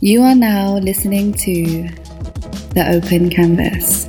You are now listening to The Open Canvas.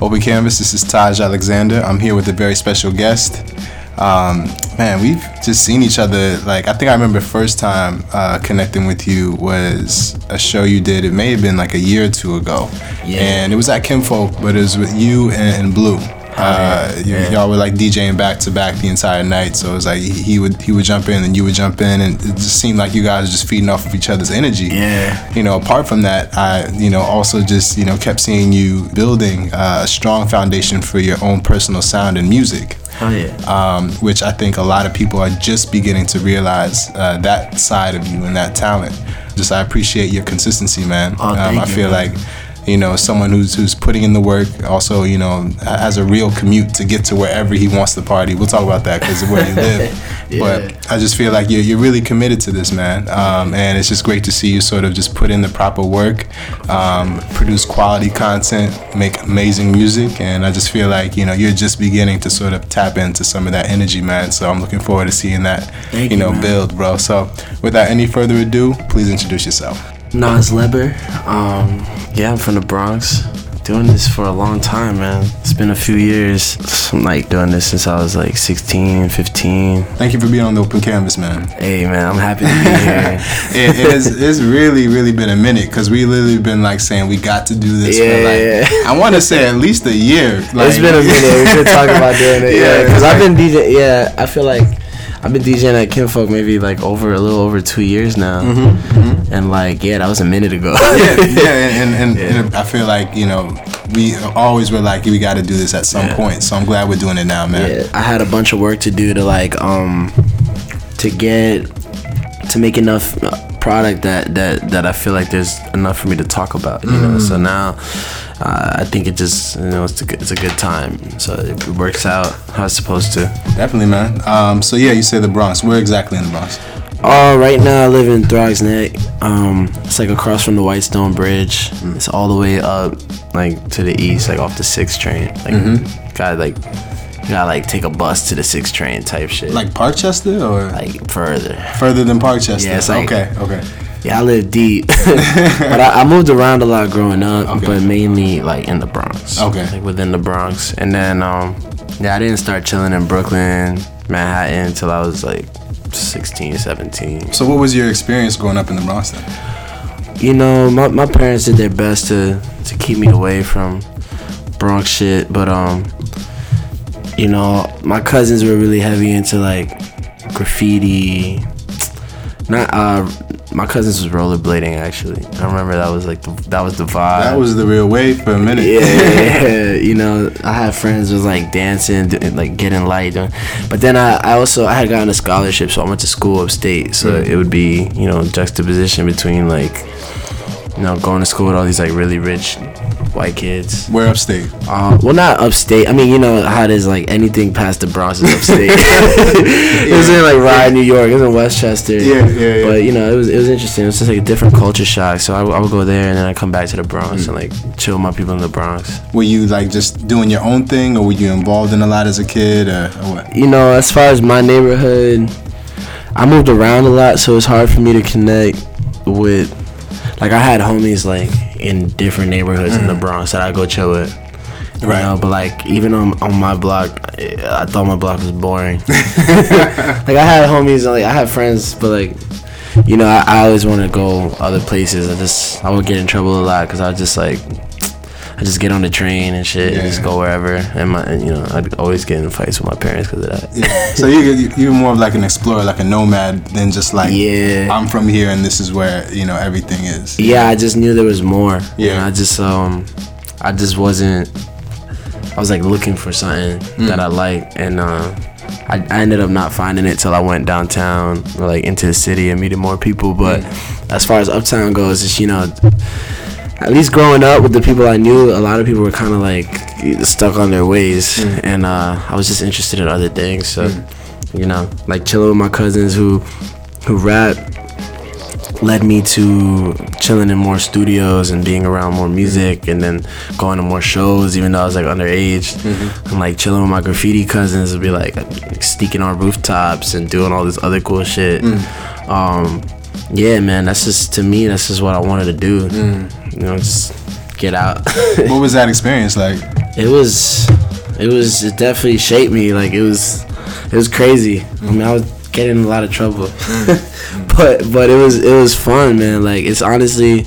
Open Canvas, this is Taj Alexander. I'm here with a very special guest. Um, man, we've just seen each other. Like, I think I remember first time uh, connecting with you was a show you did. It may have been like a year or two ago. Yeah. And it was at Kinfolk, but it was with you and, and Blue. Uh, yeah. Y'all were like DJing back to back the entire night, so it was like he, would he would jump in and you would jump in, and it just seemed like you guys were just feeding off of each other's energy Yeah. you know, apart from that, I, you know, also just, you know, kept seeing you building uh, a strong foundation for your own personal sound and music, Hell yeah. um, which I think a lot of people are just beginning to realize uh, that side of you and that talent. Just, I appreciate your consistency, man. Oh, thank I you, feel man. like, you know, someone who's who's putting in the work, also, you know, has a real commute to get to wherever he wants to party. We'll talk about that because of where you live. Yeah. But I just feel like you're, you're really committed to this, man. Um, and it's just great to see you sort of just put in the proper work, um, produce quality content, make amazing music. And I just feel like, you know, you're just beginning to sort of tap into some of that energy, man. So I'm looking forward to seeing that, Thank you know, build, bro. So without any further ado, please introduce yourself. Nas Leber. Um, yeah, I'm from the Bronx. Doing this for a long time, man. It's been a few years. I'm like doing this since I was like 16, 15. Thank you for being on the open canvas, man. Hey, man, I'm happy to be here. it, it has, it's really, really been a minute because we literally been like saying we got to do this for Yeah, like, yeah. I want to say at least a year. Like, it's been a minute. We've been talking about doing it. Yeah, Yeah, because it's I've been DJ. Yeah, I feel like I've been DJing at Kinfolk maybe like over a little over two years now. And like, yeah, that was a minute ago. Mm-hmm, yeah, yeah, and, and, and I feel like you know we always were like we got to do this at some Yeah. point. So I'm glad we're doing it now, man. Yeah, I had a bunch of work to do to like um to get to make enough uh, product that that that I feel like there's enough for me to talk about. You know, so now. Uh, I think it just you know it's a good, it's a good time, so it works out how it's supposed to. Definitely, man. Um, so yeah, you say the Bronx. Where exactly in the Bronx? Uh, right now I live in Throgs Neck. Um, it's like across from the Whitestone Bridge. It's all the way up, like to the east, like off the six train. Like, gotta like, you gotta like take a bus to the six train type shit. Like Parkchester or like further. further than Parkchester? Yeah, it's like- okay, okay. Yeah, I live deep, but I, I moved around a lot growing up, Okay. but mainly like in the Bronx. Okay. like within the Bronx, and then um, yeah, I didn't start chilling in Brooklyn, Manhattan until I was like 16, 17. So what was your experience growing up in the Bronx then? You know, my, my parents did their best to to keep me away from Bronx shit, but um, you know, my cousins were really heavy into like graffiti. Not uh, my cousins was rollerblading actually. I remember that was like the, that was the vibe. That was the real way for a minute. yeah, you know, I had friends was like dancing, do- like getting light, doing, but then I, I also I had gotten a scholarship, so I went to school upstate, so it would be you know juxtaposition between like you know going to school with all these like really rich white kids. Where upstate? Uh, well, not upstate. I mean, you know how it is. Like anything past the Bronx is upstate. it was in like Rye, New York. It was in Westchester. Yeah, yeah, yeah. But you know, it was it was interesting. It was just like a different culture shock. So I, w- I would go there and then I come back to the Bronx and like chill with my people in the Bronx. Were you like just doing your own thing, or were you involved in a lot as a kid, or, or what? You know, as far as my neighborhood, I moved around a lot, so it's hard for me to connect with. Like I had homies like in different neighborhoods in the Bronx that I go chill with. You Right. know, but like even on on my block, eh, I thought my block was boring. like I had homies, and like I had friends, but like, you know, I, I always want to go other places. I just I would get in trouble a lot because I was just like, I just get on the train and shit and just go wherever. And my, and, you know, I'd always get in fights with my parents because of that. Yeah. So you you- you're more of like an explorer, like a nomad, than just like Yeah. I'm from here and this is where you know everything is. Yeah, I just knew there was more. Yeah. And I just um, I just wasn't. I was like looking for something that I liked, and uh, I, I ended up not finding it till I went downtown, or like into the city, and meeting more people. But as far as uptown goes, it's you know, at least growing up with the people I knew, a lot of people were kind of like stuck on their ways, mm. and uh, I was just interested in other things. So, mm. you know, like chilling with my cousins who who rap led me to chilling in more studios and being around more music mm-hmm. and then going to more shows even though I was like underage. Mm-hmm. And like chilling with my graffiti cousins would be like sneaking on rooftops and doing all this other cool shit. Mm. Um yeah, man, that's just to me. That's just what I wanted to do. Mm. You know, just get out. what was that experience like? it was, it was it definitely shaped me. Like it was, it was crazy. I mean, I was getting in a lot of trouble, but but it was it was fun, man. Like it's honestly,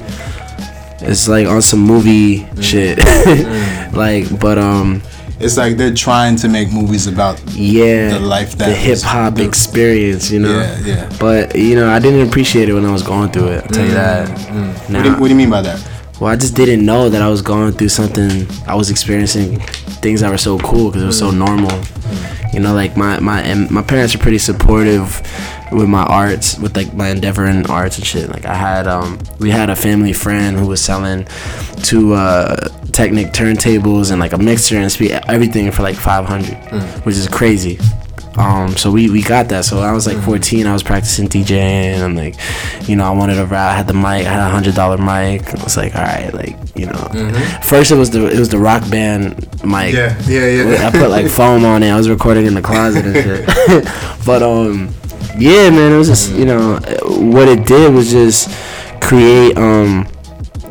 it's like on some movie shit. like, but um, It's like they're trying to make movies about yeah, The life that the hip hop experience, you know. Yeah, yeah. But you know, I didn't appreciate it when I was going through it. I'll tell you mm. that. Mm. What do, you, what do you mean by that? Well, I just didn't know that I was going through something. I was experiencing things that were so cool because it was so normal. You know, like my my and my parents are pretty supportive with my arts, with like my endeavor in arts and shit. Like I had um we had a family friend who was selling two uh Technic turntables and like a mixer and speak everything for like 500, which is crazy. Um, so we, we got that. So I was like 14. I was practicing DJing. and like, you know, I wanted to rap. I had the mic. I had a hundred dollar mic. I was like, all right, like, you know. First it was the it was the rock band mic. yeah, yeah. Yeah. I put like foam on it. I was recording in the closet and shit. but um, yeah, man, it was just you know what it did was just create um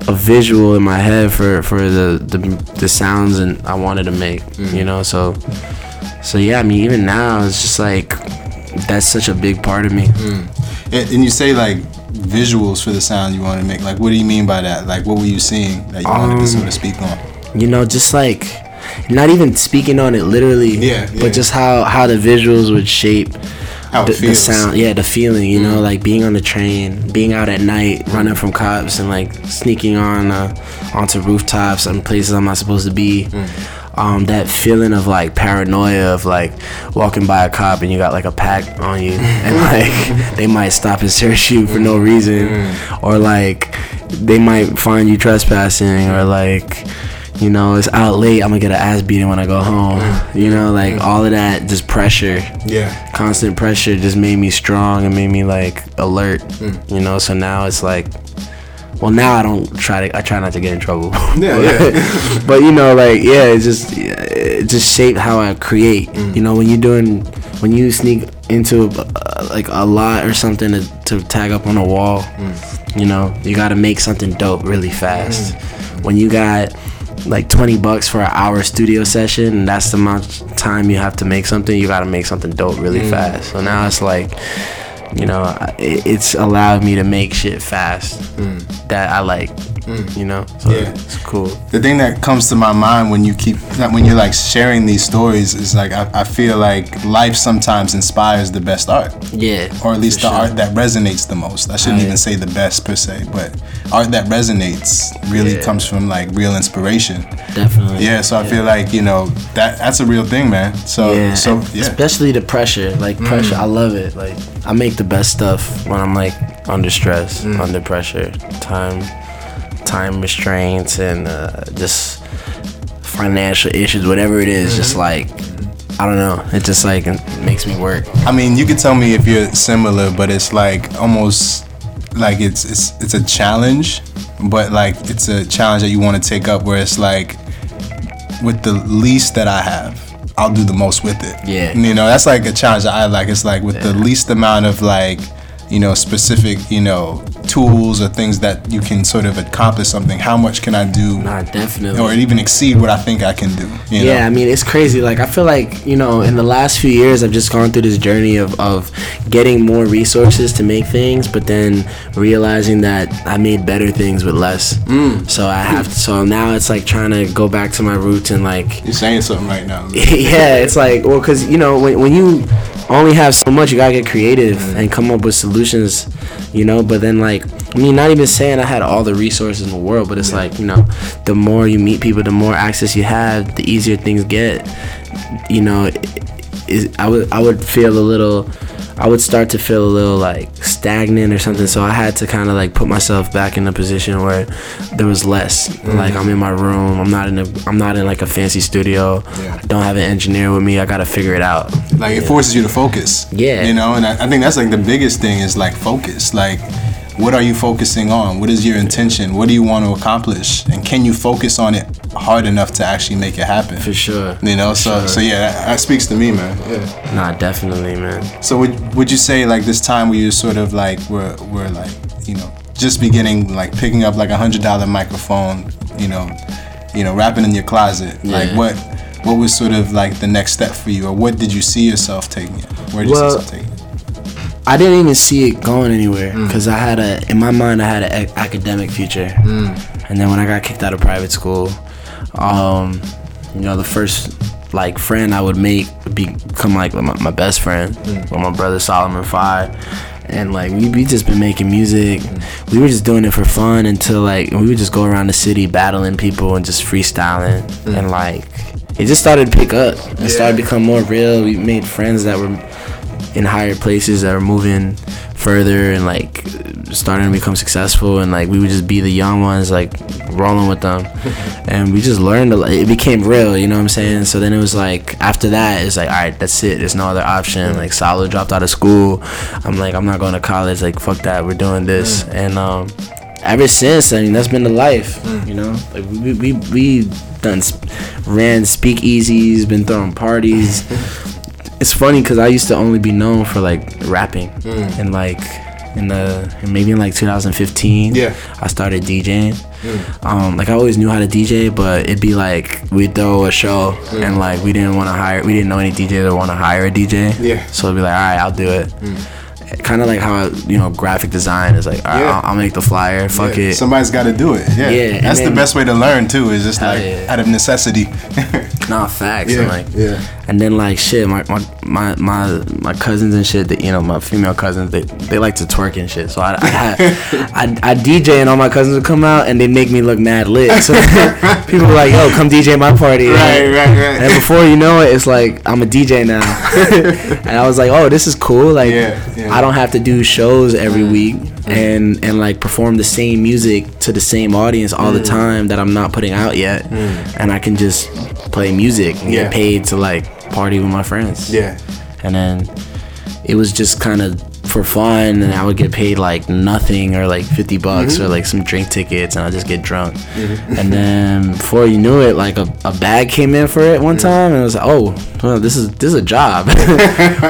a visual in my head for for the the, the sounds and I wanted to make. You know, so so yeah. I mean, even now it's just like that's such a big part of me. And, and you say like visuals for the sound you want to make. Like, what do you mean by that? Like, what were you seeing that you wanted to Um, sort of speak on? you know just like not even speaking on it literally Yeah, yeah. but just how how the visuals would shape the, the. Mm. sound yeah the feeling you know like being on the train being out at night running from cops and like sneaking on uh, onto rooftops and places i'm not supposed to be Mm. Um, that feeling of like paranoia of like walking by a cop and you got like a pack on you and like they might stop and search you for no reason Mm. or like they might find you trespassing or like you know it's out late i'm gonna get an ass beating when i go home you know like all of that just pressure Yeah. constant pressure just made me strong and made me like alert Mm. you know so now it's like well now i don't try to i try not to get in trouble Yeah, yeah. but you know like yeah it just it just shaped how i create Mm. you know when you're doing when you sneak into uh, like a lot or something to, to tag up on a wall Mm. you know you got to make something dope really fast when you got like 20 bucks for an hour studio session and that's the amount of time you have to make something you got to make something dope really Mm. fast so now it's like you know it's allowed me to make shit fast that i like you know so Mm. Yeah. it's cool the thing that comes to my mind when you keep when you're like sharing these stories is like I, I feel like life sometimes inspires the best art yeah or at least the sure. art that resonates the most i shouldn't even say the best per se but art that resonates really Yeah. comes from like real inspiration. Definitely. Yeah so i feel like you know that that's a real thing man. So yeah, so yeah. especially the pressure like mm. pressure i love it. Like i make the best stuff when i'm like under stress mm. under pressure. Time time restraints and uh, just financial issues whatever it is, just mm-hmm. like i don't know. It just like makes me work. I mean, you could tell me if you're similar, but it's like almost like it's it's it's a challenge, but like it's a challenge that you want to take up where it's like with the least that I have, I'll do the most with it. Yeah. You know, that's like a challenge that I like. It's like with the least amount of like, you know, specific, you know, tools or things that you can sort of accomplish something, how much can I do nah definitely or even exceed what I think I can do? You know? Yeah, I mean it's crazy. Like I feel like you know, in the last few years, I've just gone through this journey of of getting more resources to make things, but then realizing that I made better things with less. Mm. So I have. So now it's like trying to go back to my roots and like, You're saying something right now. yeah, it's like well, cause you know when when you only have so much, you gotta get creative and come up with solutions. You know, but then like I mean, not even saying I had all the resources in the world, but it's like you know, the more you meet people, the more access you have, the easier things get. You know, is I would I would feel a little. I would start to feel a little like stagnant or something. So I had to kind of like put myself back in a position where there was less. Mm-hmm. Like I'm in my room. I'm not in a. I'm not in like a fancy studio. Yeah. I don't have an engineer with me. I gotta figure it out. like it forces you to focus Yeah. you know and I, I think that's like the biggest thing is like focus like what are you focusing on? What is your intention? What do you want to accomplish? And can you focus on it hard enough to actually make it happen? For sure. You know, For so sure. so yeah, that, that speaks to me, man. Yeah. Nah, definitely, man. So would would you say like this time where you sort of like we were were like you know just beginning like picking up like a hundred dollar microphone, you know, you know rapping in your closet, like what what was sort of like the next step for you, or what did you see yourself taking it? Where did you Well, see yourself taking it? I didn't even see it going anywhere mm. because I had a in my mind I had an a- academic future, mm. and then when I got kicked out of private school, um, you know the first like friend I would make would become like my, my best friend mm. with my brother Solomon Five. And like we we just been making music, we were just doing it for fun until like we would just go around the city battling people and just freestyling, and like it just started to pick up. It started to become more real. We made friends that were in higher places that are moving further and like starting to become successful and like we would just be the young ones like rolling with them. And we just learned a lot. it became real you know what i'm saying? So then it was like after that it's like all right that's it. There's no other option. Like Salo dropped out of school. I'm like i'm not going to college. Like fuck that. We're doing this. And um ever since i mean that's been the life you know? Like we we, we done sp- ran speakeasies been throwing parties it's funny because I used to only be known for like rapping Mm. and like in the maybe in like 2015 Yeah. I started DJing um like I always knew how to DJ but it'd be like we'd throw a show and like we didn't want to hire we didn't know any DJ that want to hire a DJ Yeah. so it'd be like all right I'll do it kind of like how you know graphic design is like all right, Yeah. I'll, I'll make the flyer fuck Yeah, it Somebody's got to do it. Yeah, Yeah, that's the best way to learn too. Is just like yeah. out of necessity. Nah, facts. Yeah, And like, yeah. And then like shit, my my my my, cousins and shit. That you know, my female cousins, they they like to twerk and shit. So I I, had, I, I DJ and all my cousins would come out and they make me look mad lit. So people were like, "Yo, come DJ my party." Right, right, right. And before you know it, it's like I'm a DJ now. and I was like, "Oh, this is cool. Like, Yeah, yeah. I don't have to do shows every mm. week and and like perform the same music to the same audience all the mm. time that I'm not putting out yet, mm. and I can just play music and Yeah. get paid to like party with my friends. yeah, And then it was just kind of for fun, and I would get paid like nothing or like fifty bucks Mm-hmm. or like some drink tickets, and I just get drunk. And then before you knew it, like a, a bag came in for it one Mm-hmm. time, and I was like, oh, well, this is this is a job.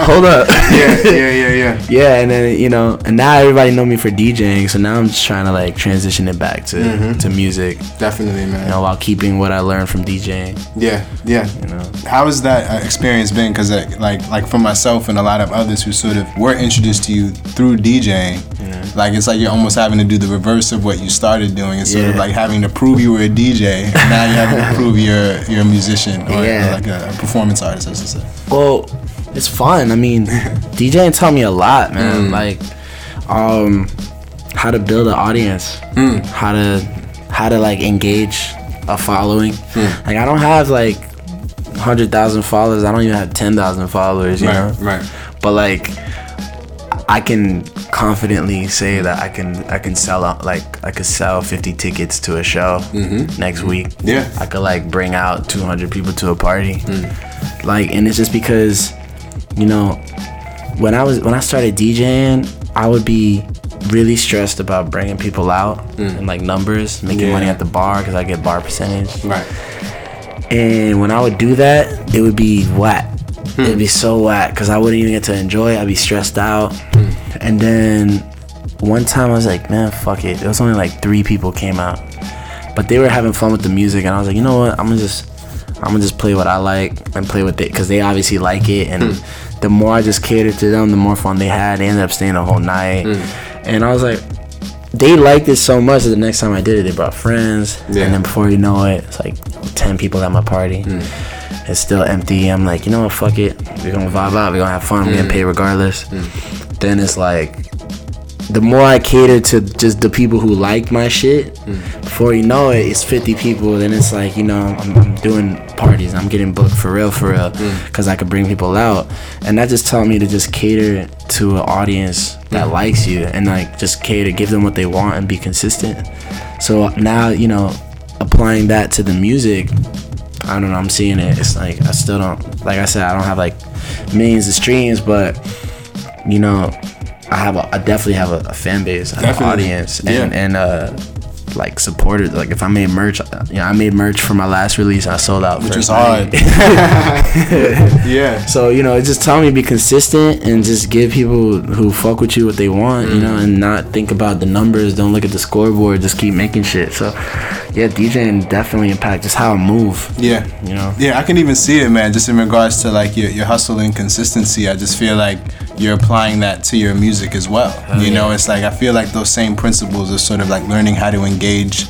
Hold up. yeah, yeah, yeah, yeah. Yeah, and then you know, and now everybody know me for DJing, so now I'm just trying to like transition it back to Mm-hmm. to music, Definitely, man. you know, while keeping what I learned from DJing. Yeah, yeah. You know, How has that uh, experience been? Because like like for myself and a lot of others who sort of were introduced to you through DJing, like it's like you're almost having to do the reverse of what you started doing. It's sort of like having to prove you were a DJ, and now you have to prove you're you're a musician or, or Yeah. like a, performance artist, as I say. well, it's fun. I mean, DJing taught me a lot, man. Mm. Like, um, how to build an audience, mm. how to how to like engage a following. Mm. Like, I don't have like hundred thousand followers. I don't even have ten thousand followers. You know. right. but like I can confidently say that I can I can sell out like I could sell 50 tickets to a show mm-hmm. next week. Yeah. I could like bring out 200 people to a party. Mm. Like and it's just because you know when I was when I started DJing, I would be really stressed about bringing people out mm. and like numbers, making Yeah. money at the bar cuz I get bar percentage. Right. And when I would do that, it would be whack. It'd be so whack because I wouldn't even get to enjoy it. I'd be stressed out. Hmm. And then one time I was like, man, fuck it. It was only like three people came out, but they were having fun with the music, and I was like, you know what? I'm gonna just, I'm gonna just play what I like and play with it because they obviously like it. And hmm. the more I just catered to them, the more fun they had. They ended up staying the whole night, hmm. and I was like, they liked it so much that the next time I did it, they brought friends. Yeah. And then before you know it, it's like 10 people at my party. It's still empty. I'm like, you know what, fuck it. We're gonna vibe out. We're gonna have fun. We're gonna mm. pay regardless. Mm. Then it's like, the more I cater to just the people who like my shit, mm. before you know it, it's 50 people. Then it's like, you know, I'm, I'm doing parties. I'm getting booked for real, for real, because I could bring people out. And that just taught me to just cater to an audience that likes you and like just cater, give them what they want and be consistent. So now, you know, applying that to the music, I don't know, I'm seeing it. It's like, I still don't, like I said, I don't have like millions of streams, but, you know, I have a, I definitely have a, a fan base, an audience, and and uh, like supporters. Like if I made merch, you know, I made merch for my last release. I sold out. Which is hard. yeah. So you know, it's just telling me to be consistent and just give people who fuck with you what they want, you know, mm. and not think about the numbers. Don't look at the scoreboard. Just keep making shit. So, yeah, DJing definitely impact just how I move. Yeah. You know. Yeah, I can even see it, man. Just in regards to like your, your hustle and consistency, I just feel like you're applying that to your music as well. you know, it's like I feel like those same principles are sort of like learning how to engage,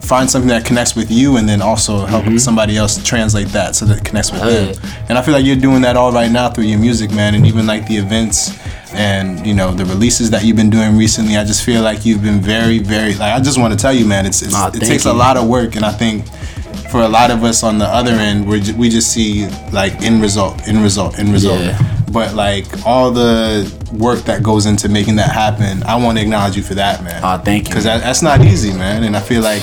find something that connects with you, and then also help somebody else translate that so that it connects with Oh, them. yeah. And I feel like you're doing that all right now through your music, man, and even like the events and you know the releases that you've been doing recently. I just feel like you've been very, very like I just want to tell you, man, it's, it's Aw, it takes a lot of work, and I think for a lot of us on the other end, we we just see like end result, end result, end result. Yeah. But like all the work that goes into making that happen, I want to acknowledge you for that, man. Aw, thank you. Because that, that's not easy, man. And I feel like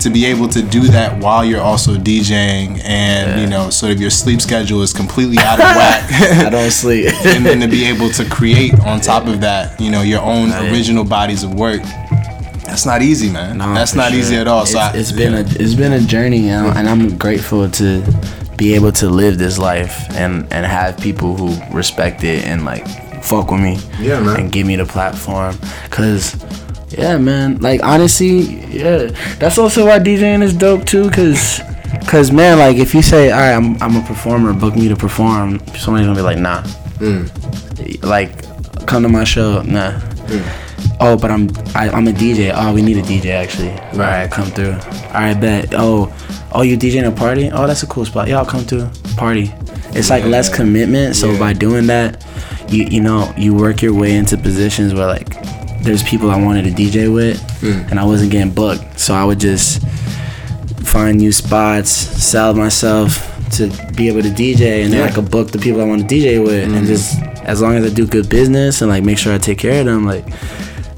to be able to do that while you're also DJing, and you know, sort of your sleep schedule is completely out of whack. I don't sleep. and then to be able to create on top of that, you know, your own yeah. original bodies of work. That's not easy, man. No, that's not sure. easy at all. It's, so I, it's been a it's been a journey, and I'm grateful to be able to live this life and and have people who respect it and like fuck with me. Yeah, man. And give me the platform, cause. Yeah, man. Like honestly, yeah. That's also why DJing is dope too, cause, cause man, like if you say, all right, I'm I'm a performer, book me to perform, somebody's gonna be like, nah. Mm. Like, come to my show, nah. Mm. Oh, but I'm I, I'm a DJ. Oh, we need a DJ actually. Right, come through. All right, bet. Oh, oh, you DJing a party? Oh, that's a cool spot. Yeah, I'll come to party. It's like less commitment. So Yeah. by doing that, you you know you work your way into positions where like there's people I wanted to DJ with, hmm. and I wasn't getting booked. So I would just find new spots, sell myself to be able to DJ, and then I could book the people I want to DJ with, and hmm. just as long as I do good business and like make sure I take care of them, like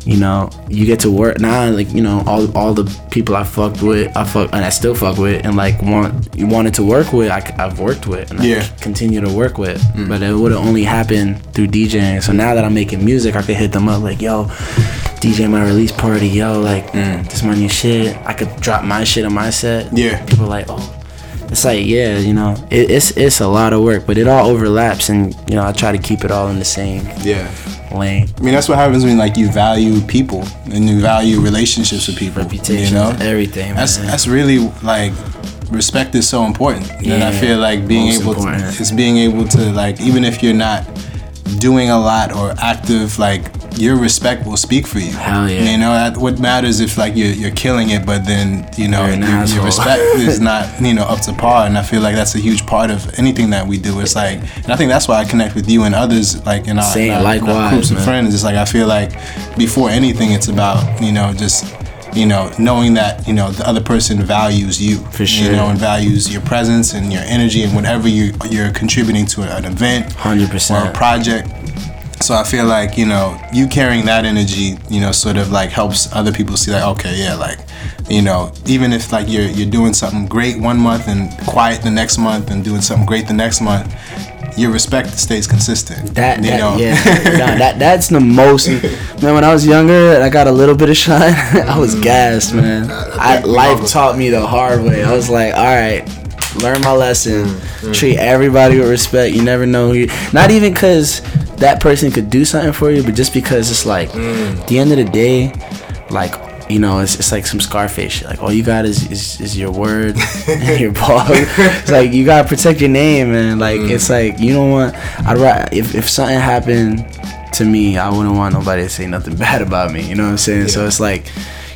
you know, you get to work now. Like you know, all all the people I fucked with, I fuck and I still fuck with, and like want you wanted to work with, I, have worked with, and Yeah. I continue to work with. Mm. But it would have only happened through DJing. So now that I'm making music, I could hit them up like, yo. DJ my release party, yo, like mm. this my new shit. I could drop my shit on my set. Yeah. People are like, oh, it's like yeah, you know, it, it's it's a lot of work, but it all overlaps, and you know, I try to keep it all in the same yeah. Lane. I mean, that's what happens when like you value people and you value relationships with people. Reputation, you know, everything. That's man. that's really like respect is so important. and I feel like being able important. to is being able to like even if you're not doing a lot or active, like your respect will speak for you. Hell yeah. You know, what matters if like you're you're killing it, but then you know your, your respect is not you know up to par. And I feel like that's a huge part of anything that we do. It's like, and I think that's why I connect with you and others like in our, in our, in our likewise, groups of friends. It's like I feel like before anything, it's about you know just you know knowing that you know the other person values you For you know and values your presence and your energy and whatever you you're contributing to an event hundred percent, or a project. So I feel like you know you carrying that energy, you know, sort of like helps other people see like, okay, yeah, like, you know, even if like you're you're doing something great one month and quiet the next month and doing something great the next month, your respect stays consistent. That, you that know, yeah, nah, that that's the most. Man, when I was younger, and I got a little bit of shine. I was mm. gassed, man. I, life taught me the hard way. I was like, all right, learn my lesson. Mm, mm. Treat everybody with respect. You never know who. You, not even because that person could do something for you, but just because it's like, at the end of the day, like. You know, it's, it's like some Scarface shit. Like all you got is is, is your word and your ball. It's like you gotta protect your name, and like it's mm. like you don't want. I'd ra- if if something happened to me, I wouldn't want nobody to say nothing bad about me. You know what I'm saying? So it's like,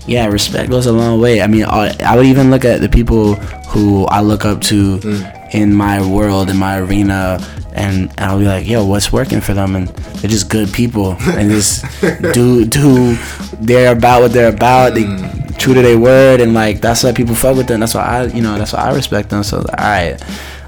yeah, respect goes a long way. I mean, I, I would even look at the people who I look up to mm. in my world, in my arena, and, I'll be like, yo, what's working for them? And they're just good people and just do do they're about what they're about. They true to their word, and like that's why people fuck with them. That's why I, you know, that's why I respect them. So all right,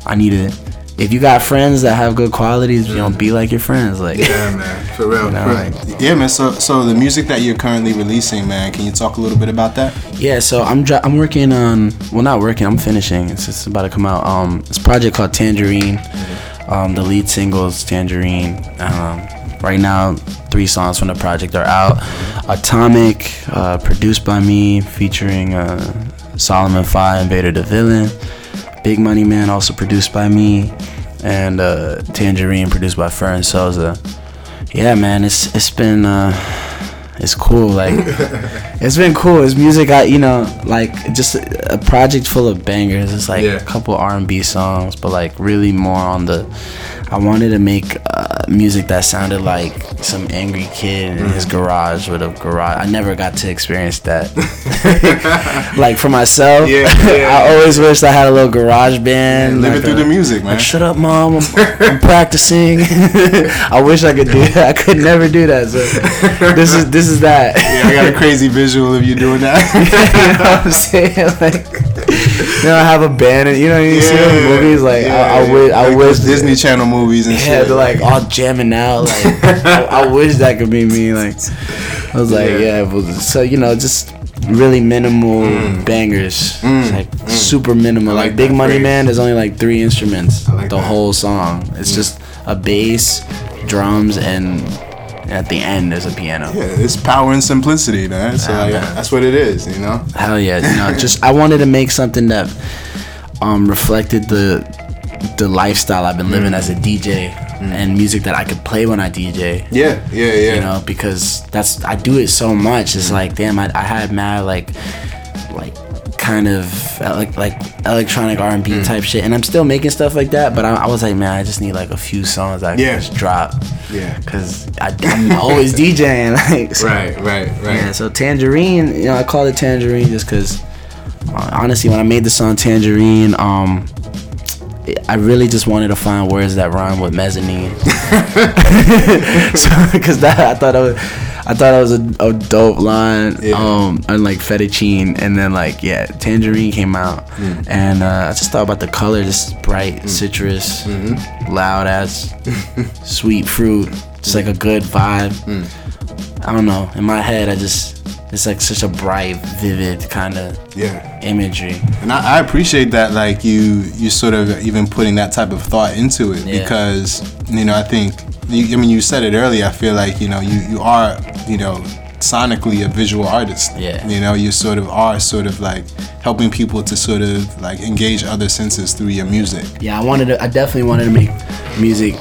I need to. If you got friends that have good qualities, you know, be like your friends. Like, Yeah, man, for real. know, for real. like- yeah, man. So, so the music that you're currently releasing, man, can you talk a little bit about that? Yeah, so I'm dri- I'm working on well not working I'm finishing it's just about to come out um it's a project called Tangerine um the lead singles, Tangerine um right now, three songs from the project are out. Atomic, uh, produced by me, featuring uh, Solomon Fi and Vader the Villain. Big Money Man, also produced by me, and uh, Tangerine, produced by Fern Souza. Yeah, man, it's it's been uh, it's cool. Like it's been cool. It's music. I you know like just a, a project full of bangers. It's like Yeah. a couple R and B songs, but like really more on the. I wanted to make uh, music that sounded like some angry kid in his garage with a garage. I never got to experience that. like for myself, Yeah, yeah. I always wished I had a little garage band. Living like through a- the music, man. like, shut up, mom. I'm, I'm practicing. I wish I could do that. I could never do that. So this is this is that. yeah, I got a crazy visual of you doing that. you know what I'm saying? Like, you know, I have a band, and you know, you see those movies. Like, I, I wish, I wish Disney Channel movies and Yeah, shit. they're like all jamming out. Like, I, I wish that could be me. Like, I was like, Yeah. yeah. but so you know, just really minimal bangers. It's like super minimal. Mm. Like, like Big Money phrase. Man, there's only like three instruments. Like the that. Mm. whole song. It's just a bass, drums, and at the end there's a piano. yeah, it's power and simplicity, man. So Ah, like, man. that's what it is, you know. Hell yeah, you know, just I wanted to make something that um reflected the the lifestyle I've been living as a DJ and music that I could play when I DJ. Yeah, yeah, yeah. You know, because that's I do it so much. It's like, damn, I, I had mad like like kind of like like electronic R and Mm. B type shit, and I'm still making stuff like that. But I, I was like, man, I just need like a few songs I Yeah. can just drop. Yeah. Cause I, I'm always DJing. Like, so- Right, right, right. yeah, so Tangerine, you know, I call it Tangerine just because, uh, honestly, when I made the song Tangerine, um, I really just wanted to find words that rhyme with mezzanine. so, because that I thought it was, I thought it was a, a dope line. Yeah. Um, and like fettuccine, and then like yeah, Tangerine came out, Mm. and uh, I just thought about the color, just bright citrus, Mm-hmm. loud ass, sweet fruit, just like a good vibe. Mm. I don't know. In my head, I just it's like such a bright, vivid kind of yeah. imagery. And I, I appreciate that, like you, you sort of even putting that type of thought into it Yeah. because you know I think, you, I mean, you said it earlier. I feel like you know you you are you know sonically a visual artist. Yeah. You know, you sort of are sort of like helping people to sort of like engage other senses through your music. Yeah, I wanted to. I definitely wanted to make music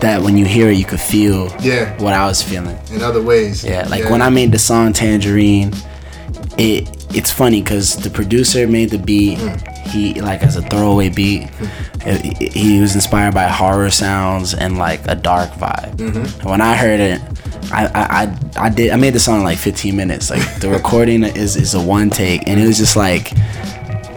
that when you hear it, you could feel Yeah. what I was feeling. In other ways. Yeah, like when I made the song Tangerine, it it's funny because the producer made the beat. Mm. He like as a throwaway beat. he was inspired by horror sounds and like a dark vibe. And when I heard it, I, I I I did I made the song in like 15 minutes. Like the recording is is a one take, and it was just like.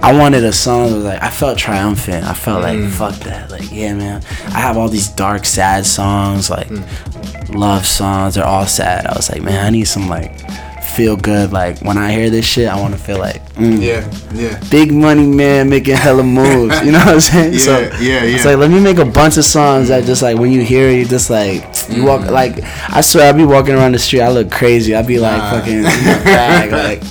I wanted a song that was like I felt triumphant. I felt like mm. fuck that. Like yeah, man. I have all these dark, sad songs, like mm. love songs. They're all sad. I was like, man, I need some like feel good. Like when I hear this shit, I want to feel like mm, Yeah, yeah. big money man making hella moves. You know what I'm saying? so Yeah, yeah, It's like let me make a bunch of songs that just like when you hear it, you just like you walk Mm-hmm. like I swear I'll be walking around the street, I look crazy. I'll be like Nah. fucking in a bag, like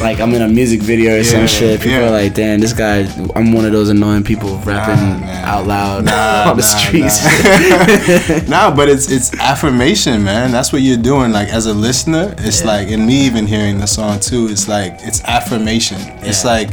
like I'm in a music video or Yeah, some shit. People yeah. are like, damn, this guy. I'm one of those annoying people rapping man. out loud Nah, on the nah, streets. nah, but it's it's affirmation, man. That's what you're doing. Like as a listener, it's like, and me even hearing the song too. It's like it's affirmation. It's like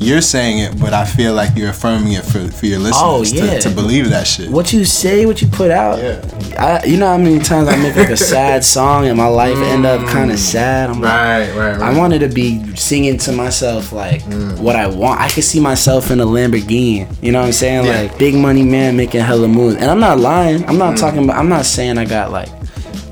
you're saying it, but I feel like you're affirming it for for your listeners Oh, yeah. to, to believe that shit. what you say, what you put out. Yeah. I, you know how many times I make like a sad song and my life end up kind of mm. sad. I'm like, Right, right, I wanted to be singing to myself like mm. what I want. I could see myself in a Lamborghini. You know what I'm saying? Yeah. Like big money man making hella moves. And I'm not lying. I'm not mm. talking about. I'm not saying I got like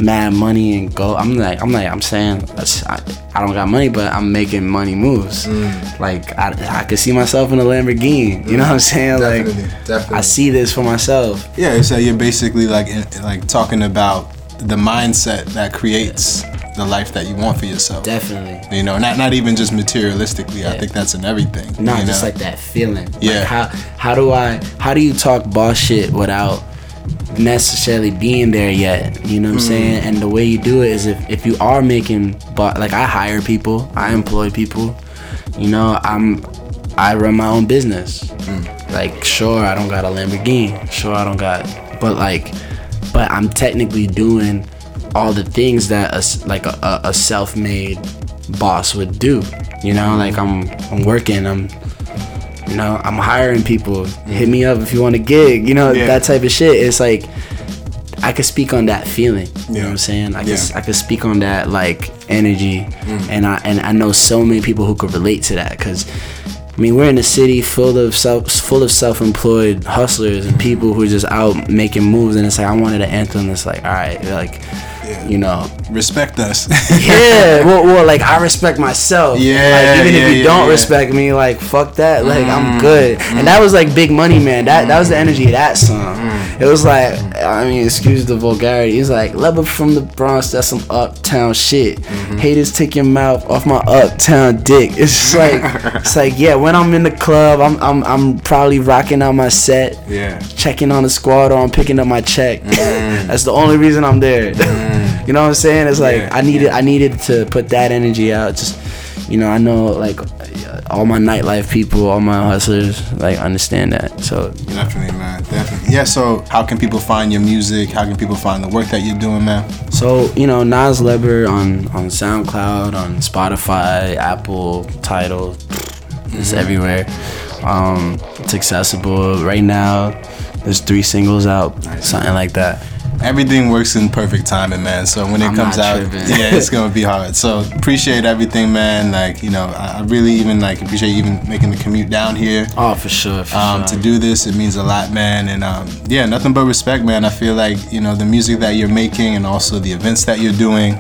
mad money and go. I'm like. I'm like. I'm saying that's- I, I don't got money, but I'm making money moves. Mm. Like I, I could see myself in a Lamborghini. You know what I'm saying? Definitely, like definitely. I see this for myself. Yeah, so you're basically like like talking about the mindset that creates the life that you want for yourself. Definitely. You know, not not even just materialistically. I think that's in everything. No, you just know? like that feeling. Yeah. Like how how do I how do you talk boss shit without necessarily being there yet? You know what I'm Mm. saying? And the way you do it is if if you are making but like I hire people, I employ people. You know, I'm I run my own business. Mm. Like sure I don't got a Lamborghini. Sure I don't got but like but I'm technically doing all the things that a, like a, a, a self-made boss would do. You know, like I'm I'm working, I'm you know, I'm hiring people. Hit me up if you want a gig. You know, Yeah. that type of shit. It's like I could speak on that feeling. You know what I'm saying? I could Yeah. I could speak on that like energy, mm. and I and I know so many people who could relate to that because. I mean, we're in a city full of self, full of self-employed hustlers and mm-hmm. people who are just out making moves, and it's like I wanted an anthem that's like, all right, like, you know, Respect us. yeah, well, well, like I respect myself. Yeah, like, even yeah, if you yeah, don't yeah. Mm, respect me, like fuck that. Like I'm good. And that was like Big Money Man. That that was the energy of that song. Mm. It was like, I mean, excuse the vulgarity. It's like level from the Bronx. That's some uptown shit. Mm-hmm. Haters take your mouth off my uptown dick. It's just like, it's like yeah. When I'm in the club, I'm I'm I'm probably rocking out my set yeah. checking on the squad or I'm picking up my check. Mm. That's the only reason I'm there. You know what I'm saying? It's like Yeah, I needed I needed to put that energy out. Just you know, I know like all my nightlife people, all my hustlers, like understand that. So Definitely, man. Definitely. Yeah. So, how can people find your music? How can people find the work that you're doing, man? so you know, Nas Leber on on SoundCloud, on Spotify, Apple, Tidal, it's everywhere. Um, it's accessible right now. There's three singles out, something like that. Everything works in perfect timing, man. So when it I'm comes out, tripping. yeah, it's gonna be hard. So appreciate everything, man. Like you know, I really even like appreciate you even making the commute down here. Oh, for sure. For um, sure. to do this. It means a lot, man. And um, yeah, nothing but respect, man. I feel like you know the music that you're making and also the events that you're doing.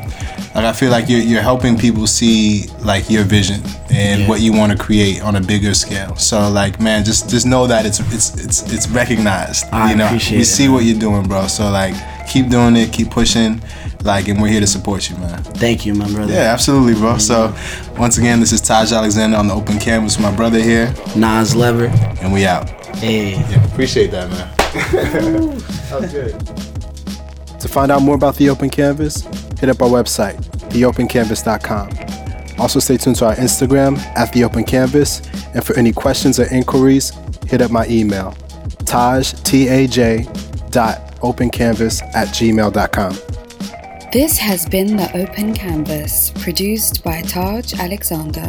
Like I feel like you're, you're helping people see like your vision and Yeah. what you want to create on a bigger scale. So like, man, just just know that it's it's it's it's recognized. I you know, appreciate we it, see man. what you're doing, bro. So like, keep doing it, keep pushing. Like, and we're here to support you, man. Thank you, my brother. Yeah, absolutely, bro. So, once again, this is Taj Alexander on the open canvas my brother here, Nas Lever. and we out. Hey. Yeah, appreciate that, man. that was good. To find out more about The Open Canvas, hit up our website, theopencanvas.com. Also, stay tuned to our Instagram at theopencanvas, and for any questions or inquiries, hit up my email, taj, T-A-J, dot opencanvas at gmail.com. This has been The Open Canvas, produced by Taj Alexander.